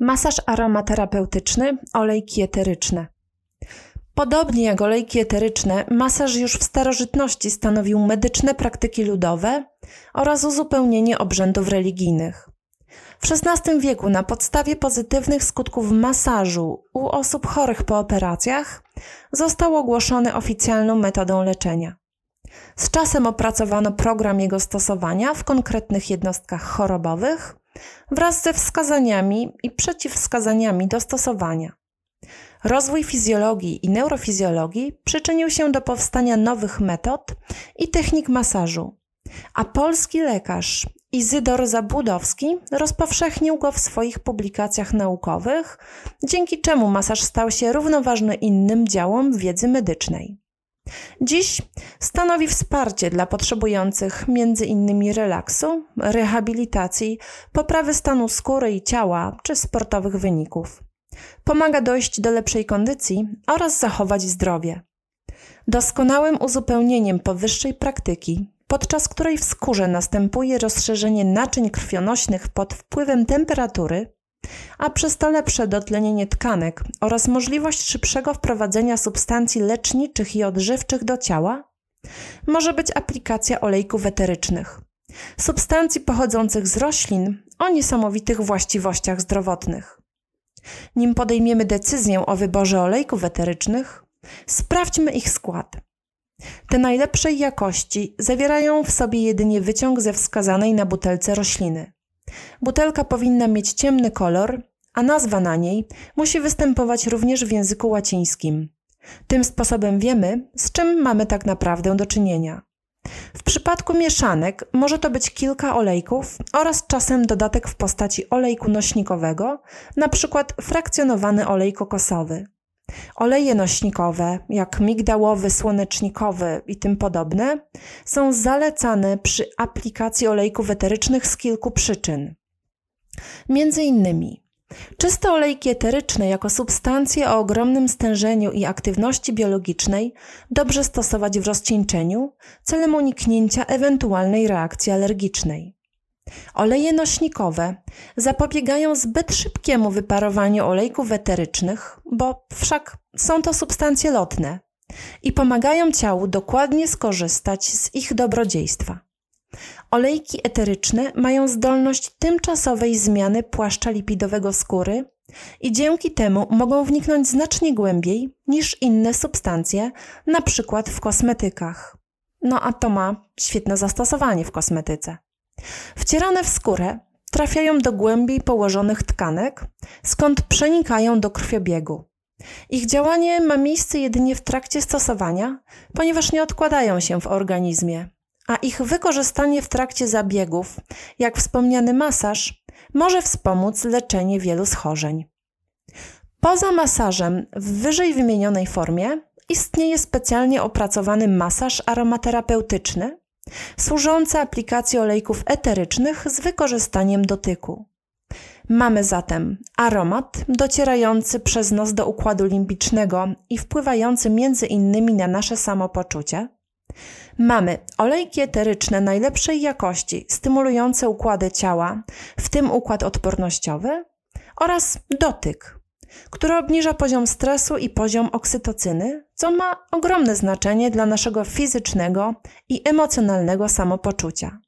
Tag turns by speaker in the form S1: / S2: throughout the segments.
S1: Masaż aromaterapeutyczny, olejki eteryczne. Podobnie jak olejki eteryczne, masaż już w starożytności stanowił medyczne praktyki ludowe oraz uzupełnienie obrzędów religijnych. W XVI wieku na podstawie pozytywnych skutków masażu u osób chorych po operacjach został ogłoszony oficjalną metodą leczenia. Z czasem opracowano program jego stosowania w konkretnych jednostkach chorobowych wraz ze wskazaniami i przeciwwskazaniami do stosowania. Rozwój fizjologii i neurofizjologii przyczynił się do powstania nowych metod i technik masażu, a polski lekarz Izydor Zabudowski rozpowszechnił go w swoich publikacjach naukowych, dzięki czemu masaż stał się równoważny innym działom wiedzy medycznej. Dziś stanowi wsparcie dla potrzebujących m.in. relaksu, rehabilitacji, poprawy stanu skóry i ciała czy sportowych wyników. Pomaga dojść do lepszej kondycji oraz zachować zdrowie. Doskonałym uzupełnieniem powyższej praktyki, podczas której w skórze następuje rozszerzenie naczyń krwionośnych pod wpływem temperatury, a przez to lepsze dotlenienie tkanek oraz możliwość szybszego wprowadzenia substancji leczniczych i odżywczych do ciała, może być aplikacja olejków eterycznych, substancji pochodzących z roślin o niesamowitych właściwościach zdrowotnych. Nim podejmiemy decyzję o wyborze olejków eterycznych, sprawdźmy ich skład. Te najlepszej jakości zawierają w sobie jedynie wyciąg ze wskazanej na butelce rośliny. Butelka powinna mieć ciemny kolor, a nazwa na niej musi występować również w języku łacińskim. Tym sposobem wiemy, z czym mamy tak naprawdę do czynienia. W przypadku mieszanek może to być kilka olejków oraz czasem dodatek w postaci olejku nośnikowego, np. frakcjonowany olej kokosowy. Oleje nośnikowe, jak migdałowy, słonecznikowy i tym podobne, są zalecane przy aplikacji olejków eterycznych z kilku przyczyn. Między innymi Czyste olejki eteryczne jako substancje o ogromnym stężeniu i aktywności biologicznej dobrze stosować w rozcieńczeniu celem uniknięcia ewentualnej reakcji alergicznej. Oleje nośnikowe zapobiegają zbyt szybkiemu wyparowaniu olejków eterycznych, bo wszak są to substancje lotne i pomagają ciału dokładnie skorzystać z ich dobrodziejstwa. Olejki eteryczne mają zdolność tymczasowej zmiany płaszcza lipidowego skóry i dzięki temu mogą wniknąć znacznie głębiej niż inne substancje, na przykład w kosmetykach. No a to ma świetne zastosowanie w kosmetyce. Wcierane w skórę trafiają do głębiej położonych tkanek, skąd przenikają do krwiobiegu. Ich działanie ma miejsce jedynie w trakcie stosowania, ponieważ nie odkładają się w organizmie, a ich wykorzystanie w trakcie zabiegów, jak wspomniany masaż, może wspomóc leczenie wielu schorzeń. Poza masażem w wyżej wymienionej formie istnieje specjalnie opracowany masaż aromaterapeutyczny, służący aplikacji olejków eterycznych z wykorzystaniem dotyku. Mamy zatem aromat docierający przez nos do układu limbicznego i wpływający między innymi na nasze samopoczucie. Mamy olejki eteryczne najlepszej jakości, stymulujące układy ciała, w tym układ odpornościowy, oraz dotyk, który obniża poziom stresu i poziom oksytocyny, co ma ogromne znaczenie dla naszego fizycznego i emocjonalnego samopoczucia.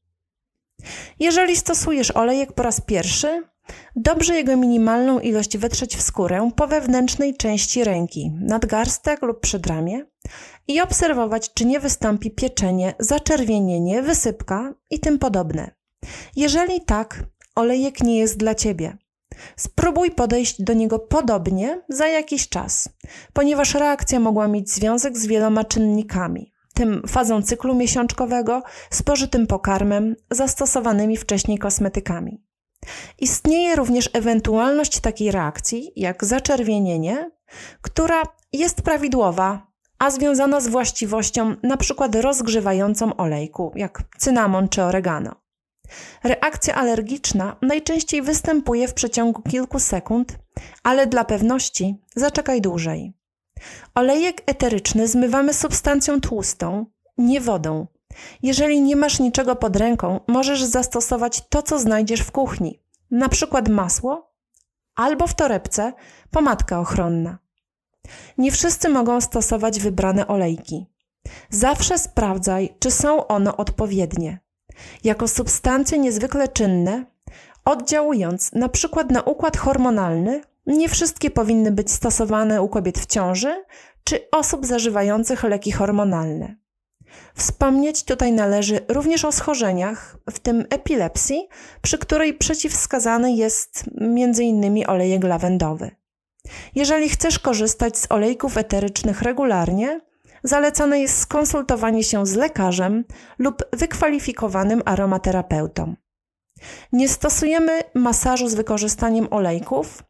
S1: Jeżeli stosujesz olejek po raz pierwszy, dobrze jego minimalną ilość wetrzeć w skórę po wewnętrznej części ręki, nadgarstek lub przedramię i obserwować, czy nie wystąpi pieczenie, zaczerwienienie, wysypka i tym podobne. Jeżeli tak, olejek nie jest dla Ciebie. Spróbuj podejść do niego podobnie za jakiś czas, ponieważ reakcja mogła mieć związek z wieloma czynnikami, tym fazą cyklu miesiączkowego, spożytym pokarmem, zastosowanymi wcześniej kosmetykami. Istnieje również ewentualność takiej reakcji, jak zaczerwienienie, która jest prawidłowa, a związana z właściwością np. rozgrzewającą olejku, jak cynamon czy oregano. Reakcja alergiczna najczęściej występuje w przeciągu kilku sekund, ale dla pewności zaczekaj dłużej. Olejek eteryczny zmywamy substancją tłustą, nie wodą. Jeżeli nie masz niczego pod ręką, możesz zastosować to, co znajdziesz w kuchni, na przykład masło albo w torebce pomadka ochronna. Nie wszyscy mogą stosować wybrane olejki. Zawsze sprawdzaj, czy są one odpowiednie. Jako substancje niezwykle czynne, oddziałując na przykład na układ hormonalny, nie wszystkie powinny być stosowane u kobiet w ciąży czy osób zażywających leki hormonalne. Wspomnieć tutaj należy również o schorzeniach, w tym epilepsji, przy której przeciwwskazany jest m.in. olejek lawendowy. Jeżeli chcesz korzystać z olejków eterycznych regularnie, zalecane jest skonsultowanie się z lekarzem lub wykwalifikowanym aromaterapeutą. Nie stosujemy masażu z wykorzystaniem olejków,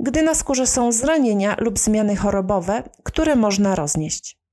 S1: gdy na skórze są zranienia lub zmiany chorobowe, które można roznieść.